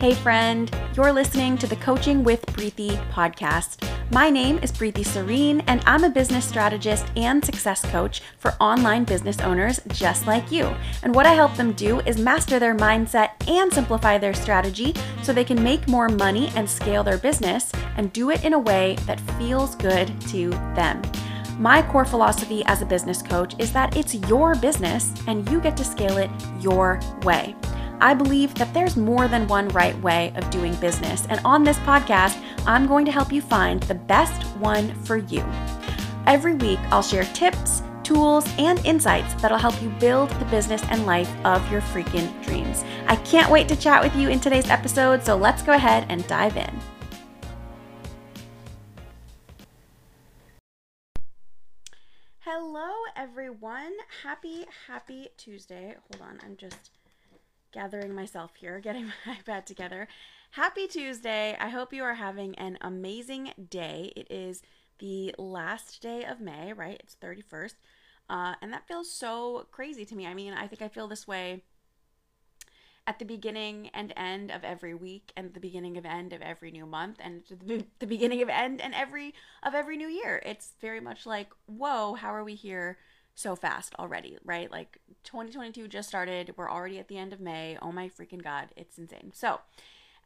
Hey, friend, you're listening to the Coaching with Preeti podcast. My name is Preeti Serene, and I'm a business strategist and success coach for online business owners just like you. And what I help them do is master their mindset and simplify their strategy so they can make more money and scale their business and do it in a way that feels good to them. My core philosophy as a business coach is that it's your business and you get to scale it your way. I believe that there's more than one right way of doing business, and on this podcast, I'm going to help you find the best one for you. Every week, I'll share tips, tools, and insights that'll help you build the business and life of your freaking dreams. I can't wait to chat with you in today's episode, so let's go ahead and dive in. Hello, everyone. Happy, happy Tuesday. Hold on, I'm just gathering myself here, getting my iPad together. Happy Tuesday. I hope you are having an amazing day. It is the last day of May, right? It's 31st. Uh, and that feels so crazy to me. I mean, I think I feel this way at the beginning and end of every week and the beginning of end of every new month and the beginning of end and every of every new year. It's very much like, whoa, how are we here so fast already, right? Like 2022 just started. We're already at the end of May. Oh my freaking God. It's insane. So,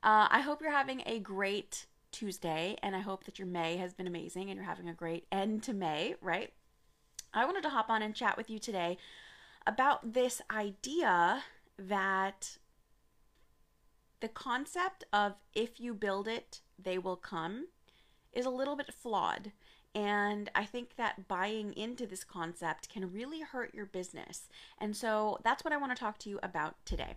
uh, I hope you're having a great Tuesday and I hope that your May has been amazing and you're having a great end to May, right? I wanted to hop on and chat with you today about this idea that the concept of if you build it, they will come is a little bit flawed. And I think that buying into this concept can really hurt your business. And so that's what I want to talk to you about today.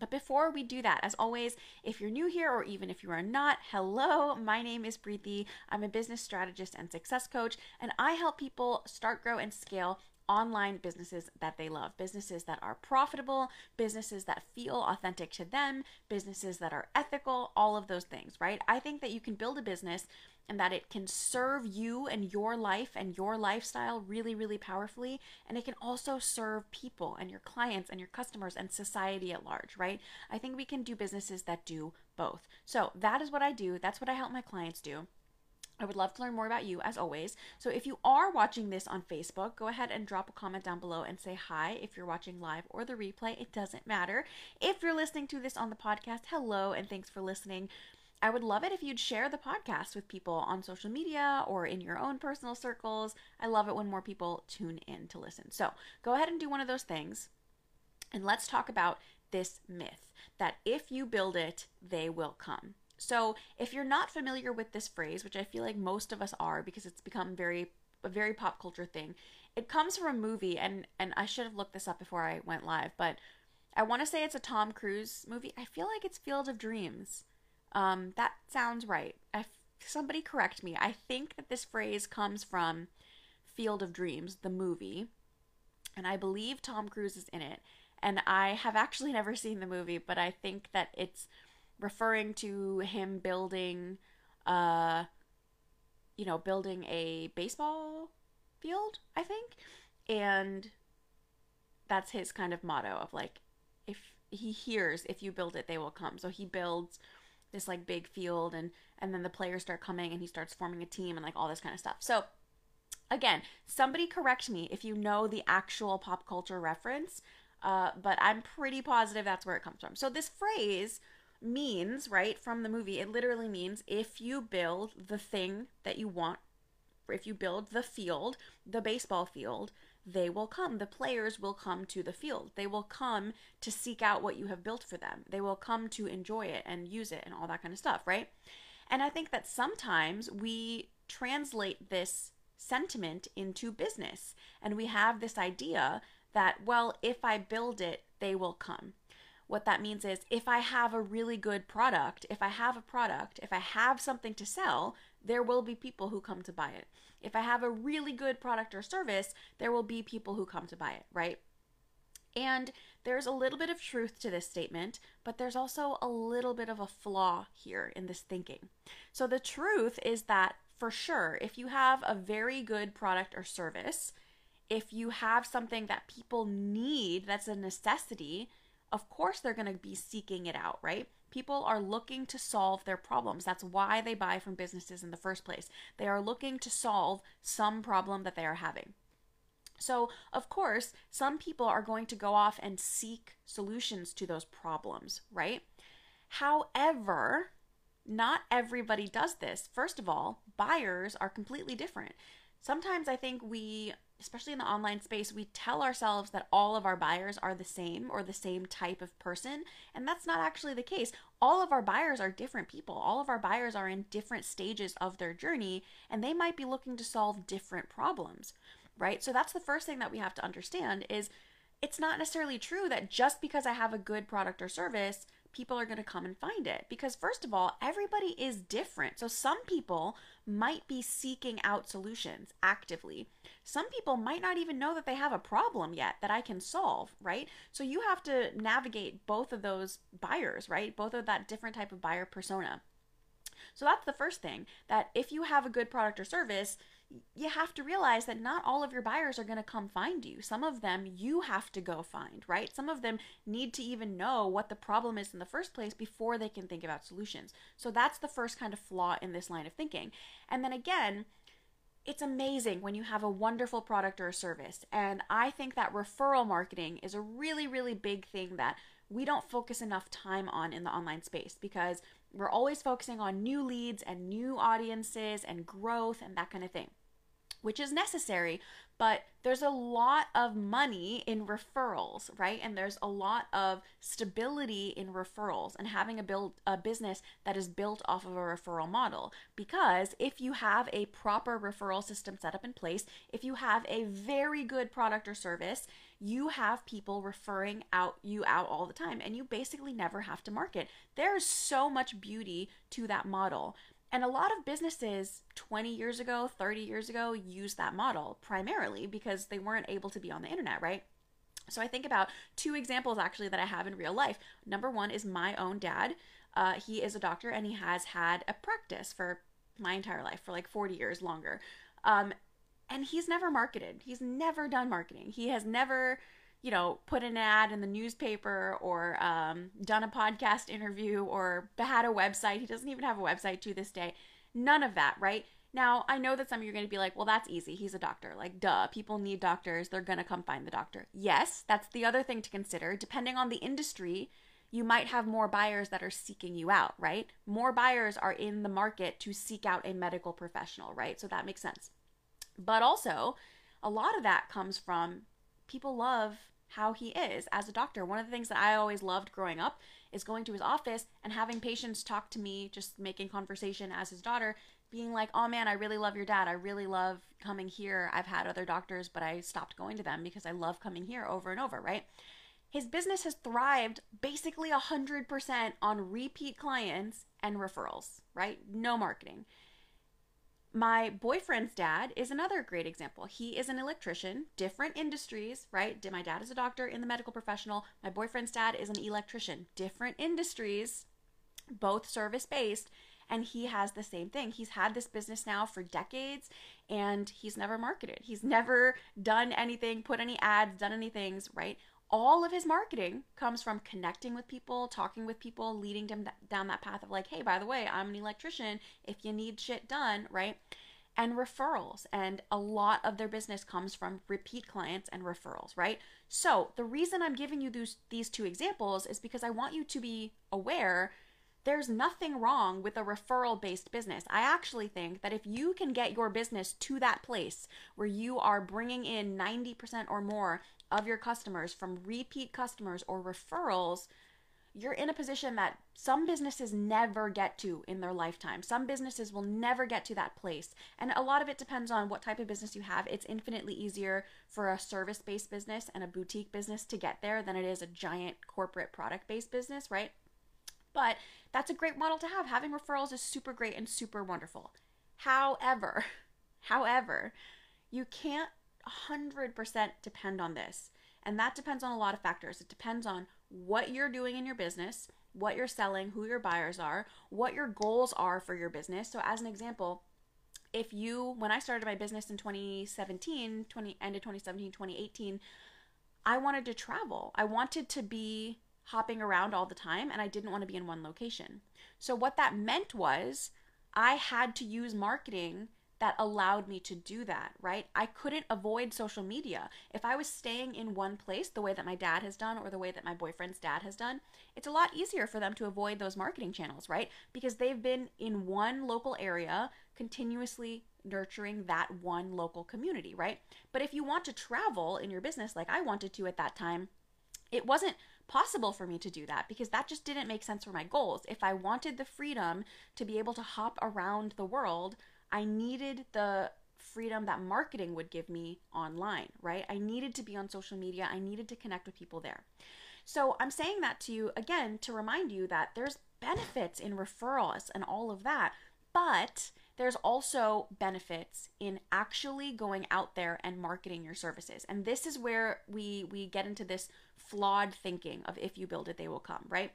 But before we do that, as always, if you're new here or even if you are not, hello, my name is Preeti. I'm a business strategist and success coach, and I help people start, grow, and scale online businesses that they love, businesses that are profitable, businesses that feel authentic to them, businesses that are ethical, all of those things, right? I think that you can build a business and that it can serve you and your life and your lifestyle really, really powerfully. And it can also serve people and your clients and your customers and society at large, right? I think we can do businesses that do both. So that is what I do. That's what I help my clients do. I would love to learn more about you as always. So if you are watching this on Facebook, go ahead and drop a comment down below and say hi if you're watching live or the replay. It doesn't matter. If you're listening to this on the podcast, hello and thanks for listening. I would love it if you'd share the podcast with people on social media or in your own personal circles. I love it when more people tune in to listen. So go ahead and do one of those things. And let's talk about this myth that if you build it, they will come. So if you're not familiar with this phrase, which I feel like most of us are because it's become very a very pop culture thing, it comes from a movie and and I should have looked this up before I went live, but I want to say it's a Tom Cruise movie. I feel like it's Field of Dreams. Um, that sounds right. If somebody correct me. I think that this phrase comes from Field of Dreams, the movie, and I believe Tom Cruise is in it. And I have actually never seen the movie, but I think that it's referring to him building, uh, you know, building a baseball field. I think, and that's his kind of motto of like, if he hears, if you build it, they will come. So he builds this like big field and and then the players start coming and he starts forming a team and like all this kind of stuff. So again, somebody correct me if you know the actual pop culture reference, uh, but I'm pretty positive that's where it comes from. So this phrase means, right, from the movie, it literally means if you build the thing that you want, if you build the field, the baseball field, they will come. The players will come to the field. They will come to seek out what you have built for them. They will come to enjoy it and use it and all that kind of stuff, right? And I think that sometimes we translate this sentiment into business and we have this idea that, well, if I build it, they will come. What that means is if I have a really good product, if I have a product, if I have something to sell, there will be people who come to buy it. If I have a really good product or service, there will be people who come to buy it, right? And there's a little bit of truth to this statement, but there's also a little bit of a flaw here in this thinking. So the truth is that for sure, if you have a very good product or service, if you have something that people need that's a necessity, of course they're going to be seeking it out, right? People are looking to solve their problems. That's why they buy from businesses in the first place. They are looking to solve some problem that they are having. So, of course, some people are going to go off and seek solutions to those problems, right? However, not everybody does this. First of all, buyers are completely different. Sometimes I think we, especially in the online space, we tell ourselves that all of our buyers are the same or the same type of person, and that's not actually the case. All of our buyers are different people. All of our buyers are in different stages of their journey, and they might be looking to solve different problems, right? So that's the first thing that we have to understand is it's not necessarily true that just because I have a good product or service, people are going to come and find it. Because, first of all, everybody is different. So, some people might be seeking out solutions actively. Some people might not even know that they have a problem yet that I can solve, right? So, you have to navigate both of those buyers, right? Both of that different type of buyer persona. So, that's the first thing that if you have a good product or service, you have to realize that not all of your buyers are going to come find you. Some of them you have to go find, right? Some of them need to even know what the problem is in the first place before they can think about solutions. So that's the first kind of flaw in this line of thinking. And then again, it's amazing when you have a wonderful product or a service. And I think that referral marketing is a really, really big thing that we don't focus enough time on in the online space because we're always focusing on new leads and new audiences and growth and that kind of thing which is necessary, but there's a lot of money in referrals, right? And there's a lot of stability in referrals and having a build a business that is built off of a referral model. Because if you have a proper referral system set up in place, if you have a very good product or service, you have people referring out you out all the time and you basically never have to market. There's so much beauty to that model. And a lot of businesses 20 years ago, 30 years ago used that model primarily because they weren't able to be on the internet, right? So I think about two examples actually that I have in real life. Number one is my own dad. Uh, he is a doctor and he has had a practice for my entire life, for like 40 years longer. Um, and he's never marketed. He's never done marketing. He has never you know, put an ad in the newspaper or um, done a podcast interview or had a website. He doesn't even have a website to this day. None of that, right? Now, I know that some of you are going to be like, well, that's easy. He's a doctor. Like, duh, people need doctors. They're going to come find the doctor. Yes, that's the other thing to consider. Depending on the industry, you might have more buyers that are seeking you out, right? More buyers are in the market to seek out a medical professional, right? So that makes sense. But also, a lot of that comes from people love how he is as a doctor. One of the things that I always loved growing up is going to his office and having patients talk to me, just making conversation as his daughter, being like, oh man, I really love your dad. I really love coming here. I've had other doctors, but I stopped going to them because I love coming here over and over, right? His business has thrived basically 100% on repeat clients and referrals, right? No marketing. My boyfriend's dad is another great example. He is an electrician, different industries, right? My dad is a doctor in the medical professional. My boyfriend's dad is an electrician, different industries, both service based. And he has the same thing. He's had this business now for decades and he's never marketed. He's never done anything, put any ads, done any things, right? All of his marketing comes from connecting with people, talking with people, leading them down that path of like, hey, by the way, I'm an electrician. If you need shit done, right? And referrals. And a lot of their business comes from repeat clients and referrals, right? So the reason I'm giving you these, these two examples is because I want you to be aware there's nothing wrong with a referral based business. I actually think that if you can get your business to that place where you are bringing in 90% or more of your customers from repeat customers or referrals, you're in a position that some businesses never get to in their lifetime. Some businesses will never get to that place. And a lot of it depends on what type of business you have. It's infinitely easier for a service based business and a boutique business to get there than it is a giant corporate product based business, right? But that's a great model to have. Having referrals is super great and super wonderful. However, however, you can't 100% depend on this. And that depends on a lot of factors. It depends on what you're doing in your business, what you're selling, who your buyers are, what your goals are for your business. So, as an example, if you, when I started my business in 2017, 20, end of 2017, 2018, I wanted to travel. I wanted to be hopping around all the time and I didn't want to be in one location. So, what that meant was I had to use marketing that allowed me to do that, right? I couldn't avoid social media. If I was staying in one place the way that my dad has done or the way that my boyfriend's dad has done, it's a lot easier for them to avoid those marketing channels, right? Because they've been in one local area continuously nurturing that one local community, right? But if you want to travel in your business like I wanted to at that time, it wasn't possible for me to do that because that just didn't make sense for my goals. If I wanted the freedom to be able to hop around the world, I needed the freedom that marketing would give me online, right? I needed to be on social media, I needed to connect with people there. So I'm saying that to you again to remind you that there's benefits in referrals and all of that, but there's also benefits in actually going out there and marketing your services. And this is where we we get into this flawed thinking of if you build it they will come, right?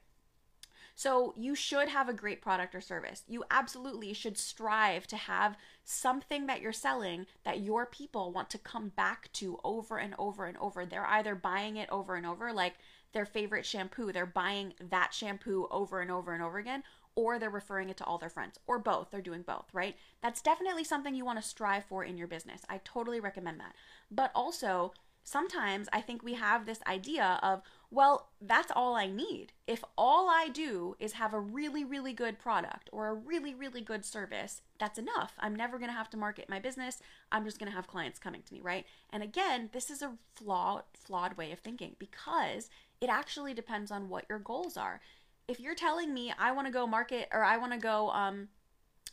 So you should have a great product or service. You absolutely should strive to have something that you're selling that your people want to come back to over and over and over. They're either buying it over and over like their favorite shampoo, they're buying that shampoo over and over and over again, or they're referring it to all their friends, or both. They're doing both, right? That's definitely something you want to strive for in your business. I totally recommend that. But also, sometimes I think we have this idea of, well, that's all I need. If all I do is have a really, really good product or a really, really good service, that's enough. I'm never going to have to market my business. I'm just going to have clients coming to me, right? And again, this is a flawed, flawed way of thinking because it actually depends on what your goals are if you're telling me I want to go market or I want to go um,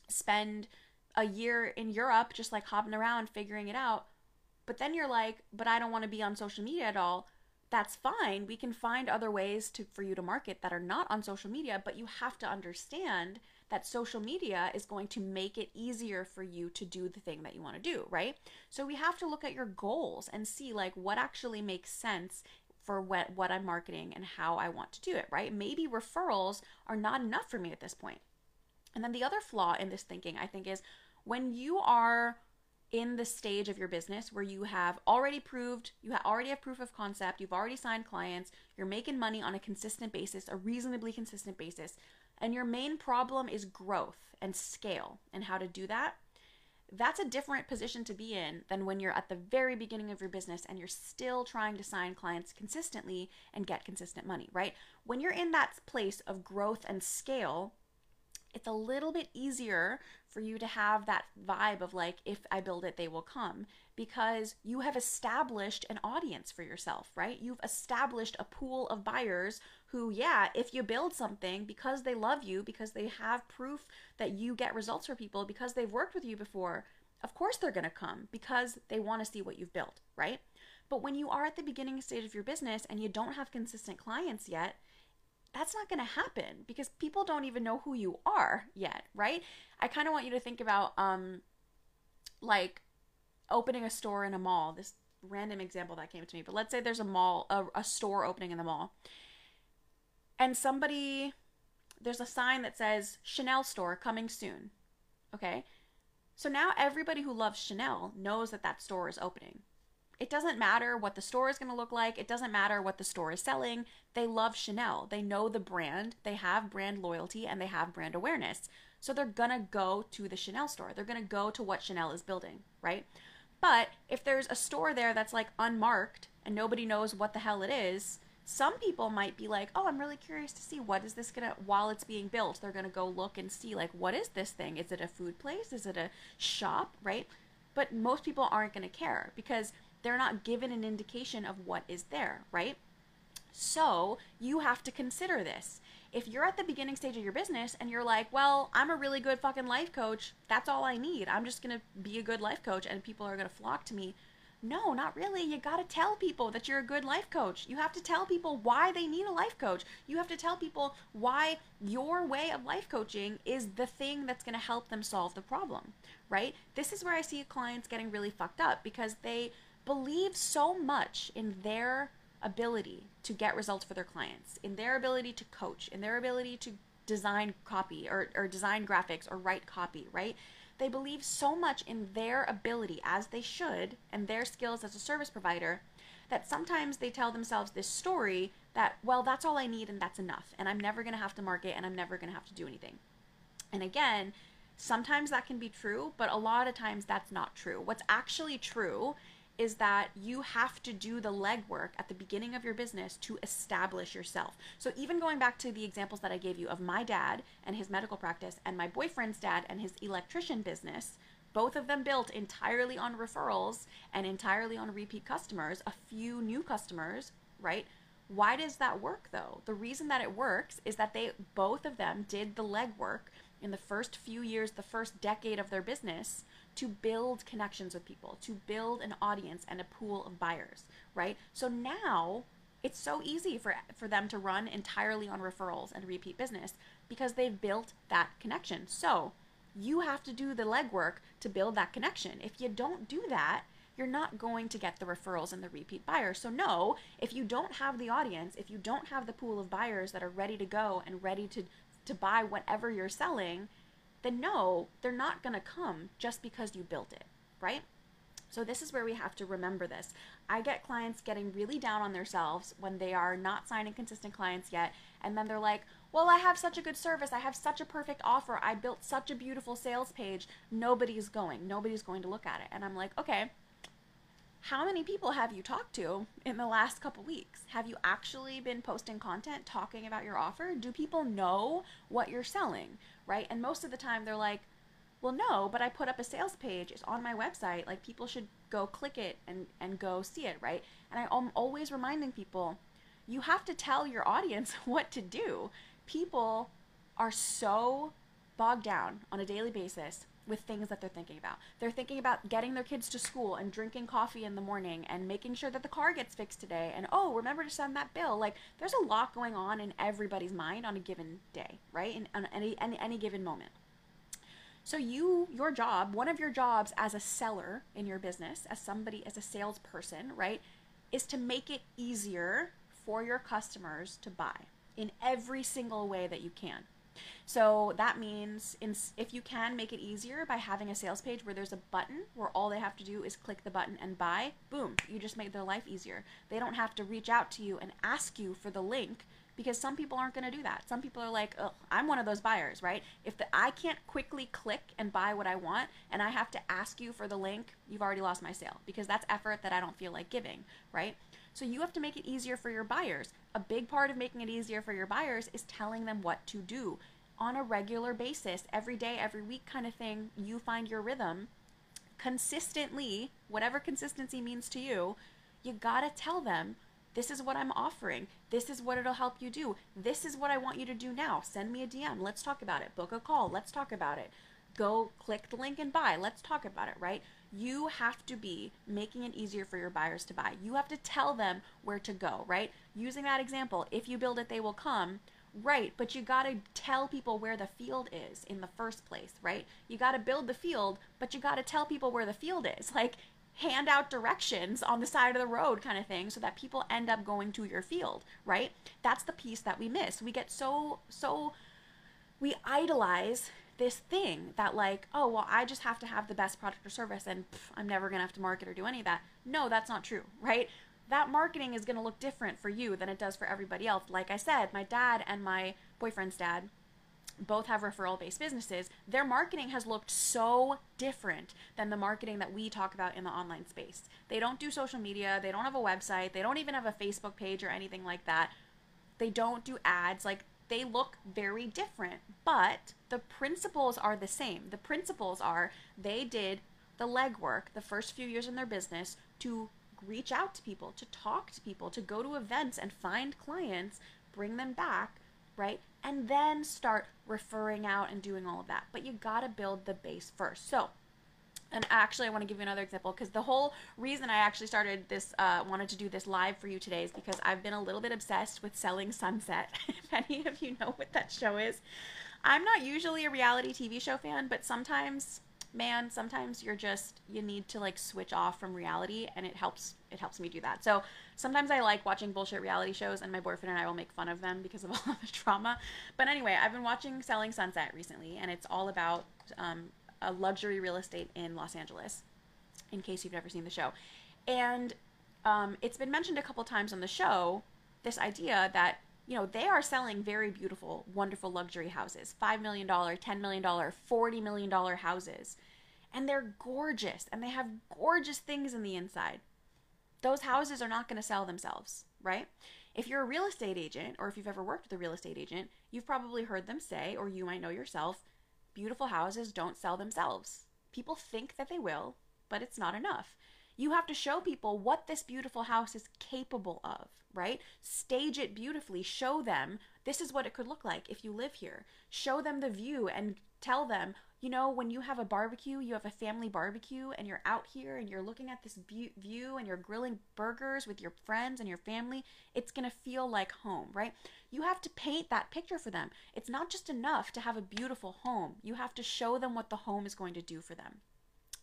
spend a year in Europe just like hopping around figuring it out, but then you're like, but I don't want to be on social media at all. That's fine. We can find other ways to for you to market that are not on social media, but you have to understand that social media is going to make it easier for you to do the thing that you want to do, right? So we have to look at your goals and see like what actually makes sense for what, what I'm marketing and how I want to do it, right? Maybe referrals are not enough for me at this point. And then the other flaw in this thinking, I think, is when you are in the stage of your business where you have already proved, you already have proof of concept, you've already signed clients, you're making money on a consistent basis, a reasonably consistent basis, and your main problem is growth and scale and how to do that that's a different position to be in than when you're at the very beginning of your business and you're still trying to sign clients consistently and get consistent money, right? When you're in that place of growth and scale, it's a little bit easier for you to have that vibe of like, if I build it, they will come because you have established an audience for yourself, right? You've established a pool of buyers who, yeah, if you build something because they love you, because they have proof that you get results for people, because they've worked with you before, of course they're going to come because they want to see what you've built, right? But when you are at the beginning stage of your business and you don't have consistent clients yet, that's not going to happen because people don't even know who you are yet, right? I kind of want you to think about um like opening a store in a mall. This random example that came to me, but let's say there's a mall, a, a store opening in the mall, and somebody, there's a sign that says Chanel store coming soon. Okay, so now everybody who loves Chanel knows that that store is opening. It doesn't matter what the store is going to look like. It doesn't matter what the store is selling. They love Chanel. They know the brand. They have brand loyalty and they have brand awareness. So they're going to go to the Chanel store. They're going to go to what Chanel is building, right? But if there's a store there that's like unmarked and nobody knows what the hell it is, some people might be like, "Oh, I'm really curious to see what is this going to while it's being built, they're going to go look and see like what is this thing? Is it a food place? Is it a shop, right?" But most people aren't going to care because they're not given an indication of what is there, right? So, you have to consider this if you're at the beginning stage of your business and you're like, well, I'm a really good fucking life coach, that's all I need. I'm just to be a good life coach and people are to flock to me. No, not really. You got to tell people that you're a good life coach. You have to tell people why they need a life coach. You have to tell people why your way of life coaching is the thing that's going to help them solve the problem, right? This is where I see clients getting really fucked up because they believe so much in their ability to get results for their clients, in their ability to coach, in their ability to design copy or, or design graphics or write copy, right? They believe so much in their ability, as they should, and their skills as a service provider, that sometimes they tell themselves this story that, well, that's all I need and that's enough. And I'm never to have to market and I'm never to have to do anything. And again, sometimes that can be true, but a lot of times that's not true. What's actually true is that you have to do the legwork at the beginning of your business to establish yourself. So, even going back to the examples that I gave you of my dad and his medical practice, and my boyfriend's dad and his electrician business, both of them built entirely on referrals and entirely on repeat customers, a few new customers, right? Why does that work though? The reason that it works is that they both of them did the legwork in the first few years, the first decade of their business to build connections with people, to build an audience and a pool of buyers, right? So now it's so easy for for them to run entirely on referrals and repeat business because they've built that connection. So, you have to do the legwork to build that connection. If you don't do that, you're not going to get the referrals and the repeat buyers. So, no, if you don't have the audience, if you don't have the pool of buyers that are ready to go and ready to, to buy whatever you're selling, then no, they're not going to come just because you built it, right? So, this is where we have to remember this. I get clients getting really down on themselves when they are not signing consistent clients yet, and then they're like, well, I have such a good service. I have such a perfect offer. I built such a beautiful sales page. Nobody's going. Nobody's going to look at it. And I'm like, okay, how many people have you talked to in the last couple weeks? Have you actually been posting content talking about your offer? Do people know what you're selling? right? And most of the time they're like, well, no, but I put up a sales page. It's on my website. Like people should go click it and, and go see it, right? And I'm always reminding people, you have to tell your audience what to do. People are so bogged down on a daily basis with things that they're thinking about. They're thinking about getting their kids to school and drinking coffee in the morning and making sure that the car gets fixed today and oh, remember to send that bill. Like there's a lot going on in everybody's mind on a given day, right? In on any any, any given moment. So you your job, one of your jobs as a seller in your business, as somebody as a salesperson, right, is to make it easier for your customers to buy in every single way that you can. So that means in, if you can make it easier by having a sales page where there's a button where all they have to do is click the button and buy, boom, you just made their life easier. They don't have to reach out to you and ask you for the link because some people aren't going to do that. Some people are like, oh, I'm one of those buyers, right? If the, I can't quickly click and buy what I want and I have to ask you for the link, you've already lost my sale because that's effort that I don't feel like giving, right? So you have to make it easier for your buyers. A big part of making it easier for your buyers is telling them what to do on a regular basis, every day, every week kind of thing. You find your rhythm consistently, whatever consistency means to you, you got to tell them this is what I'm offering. This is what it'll help you do. This is what I want you to do now. Send me a DM. Let's talk about it. Book a call. Let's talk about it. Go click the link and buy. Let's talk about it, right? you have to be making it easier for your buyers to buy. You have to tell them where to go, right? Using that example, if you build it, they will come. Right, but you got to tell people where the field is in the first place, right? You got to build the field, but you got to tell people where the field is. Like, hand out directions on the side of the road kind of thing so that people end up going to your field, right? That's the piece that we miss. We get so, so, we idolize this thing that like oh well i just have to have the best product or service and pff, i'm never going to have to market or do any of that no that's not true right that marketing is going to look different for you than it does for everybody else like i said my dad and my boyfriend's dad both have referral based businesses, their marketing has looked so different than the marketing that we talk about in the online space. They don't do social media, they don't have a website, they don't even have a Facebook page or anything like that. They don't do ads. Like they look very different, but the principles are the same. The principles are they did the legwork the first few years in their business to reach out to people, to talk to people, to go to events and find clients, bring them back, right? And then start referring out and doing all of that. But you got to build the base first. So, and actually i want to give you another example because the whole reason i actually started this uh, wanted to do this live for you today is because i've been a little bit obsessed with selling sunset if any of you know what that show is i'm not usually a reality tv show fan but sometimes man sometimes you're just you need to like switch off from reality and it helps it helps me do that so sometimes i like watching bullshit reality shows and my boyfriend and i will make fun of them because of all of the trauma but anyway i've been watching selling sunset recently and it's all about um, a luxury real estate in Los Angeles, in case you've never seen the show. And um, it's been mentioned a couple times on the show this idea that you know they are selling very beautiful wonderful luxury houses. $5 million $10 million $40 million houses. And they're gorgeous and they have gorgeous things in the inside. Those houses are not going to sell themselves right? If you're a real estate agent or if you've ever worked with a real estate agent you've probably heard them say or you might know yourself beautiful houses don't sell themselves. People think that they will but it's not enough you have to show people what this beautiful house is capable of, right? Stage it beautifully. Show them this is what it could look like if you live here. Show them the view and tell them, you know, when you have a barbecue, you have a family barbecue, and you're out here and you're looking at this view and you're grilling burgers with your friends and your family, it's going to feel like home, right? You have to paint that picture for them. It's not just enough to have a beautiful home, you have to show them what the home is going to do for them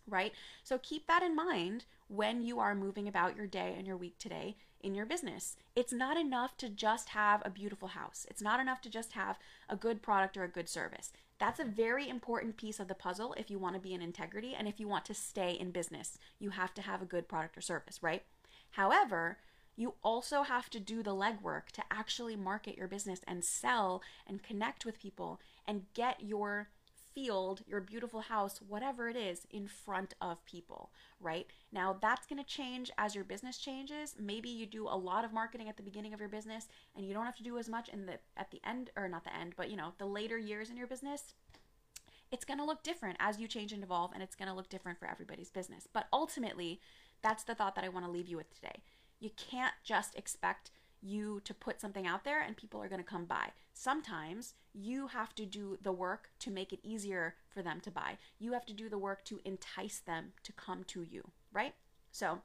right? So keep that in mind when you are moving about your day and your week today in your business. It's not enough to just have a beautiful house. It's not enough to just have a good product or a good service. That's a very important piece of the puzzle if you want to be in integrity and if you want to stay in business. You have to have a good product or service, right? However, you also have to do the legwork to actually market your business and sell and connect with people and get your field, your beautiful house, whatever it is, in front of people, right? Now, that's going to change as your business changes. Maybe you do a lot of marketing at the beginning of your business and you don't have to do as much in the at the end or not the end, but you know, the later years in your business. It's going to look different as you change and evolve and it's going to look different for everybody's business. But ultimately, that's the thought that I want to leave you with today. You can't just expect you to put something out there and people are going to come by. Sometimes you have to do the work to make it easier for them to buy. You have to do the work to entice them to come to you, right? So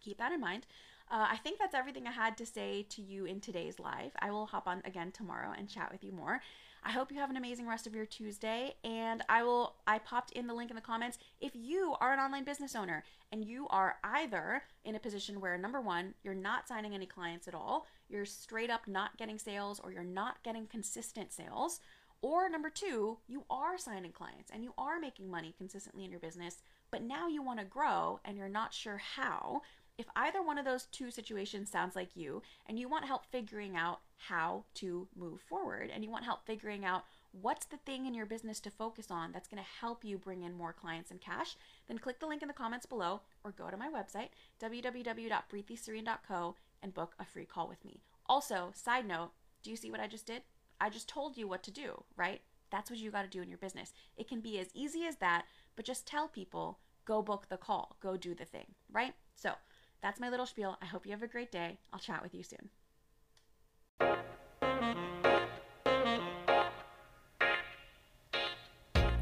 keep that in mind. Uh, I think that's everything I had to say to you in today's live. I will hop on again tomorrow and chat with you more. I hope you have an amazing rest of your Tuesday and I will I popped in the link in the comments. If you are an online business owner and you are either in a position where number 1 you're not signing any clients at all, you're straight up not getting sales or you're not getting consistent sales, or number 2, you are signing clients and you are making money consistently in your business, but now you want to grow and you're not sure how, if either one of those two situations sounds like you and you want help figuring out how to move forward and you want help figuring out what's the thing in your business to focus on that's going to help you bring in more clients and cash, then click the link in the comments below or go to my website, www.preethiserene.co, and book a free call with me. Also, side note, do you see what I just did? I just told you what to do, right? That's what you got to do in your business. It can be as easy as that, but just tell people, go book the call, go do the thing, right? So, that's my little spiel. I hope you have a great day. I'll chat with you soon.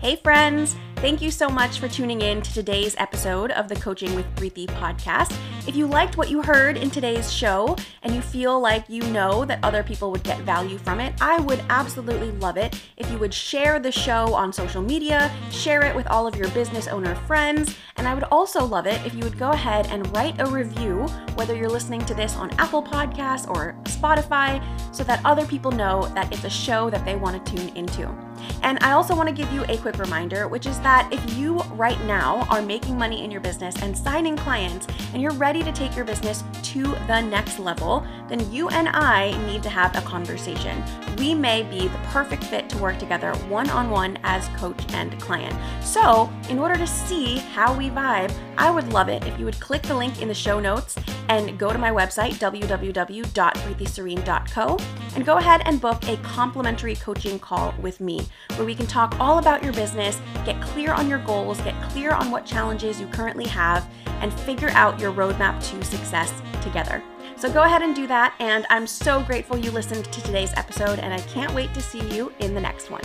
Hey, friends! Thank you so much for tuning in to today's episode of the Coaching with Preeti podcast. If you liked what you heard in today's show and you feel like you know that other people would get value from it, I would absolutely love it if you would share the show on social media, share it with all of your business owner friends, and I would also love it if you would go ahead and write a review, whether you're listening to this on Apple Podcasts or Spotify, so that other people know that it's a show that they want to tune into. And I also want to give you a quick reminder, which is that if you right now are making money in your business and signing clients and you're ready to take your business to the next level, then you and I need to have a conversation. We may be the perfect fit to work together one on one as coach and client. So, in order to see how we vibe, I would love it if you would click the link in the show notes and go to my website, www.preethiserene.co, and go ahead and book a complimentary coaching call with me where we can talk all about your business, get clear on your goals, get clear on what challenges you currently have, and figure out your roadmap to success together. So go ahead and do that. And I'm so grateful you listened to today's episode, and I can't wait to see you in the next one.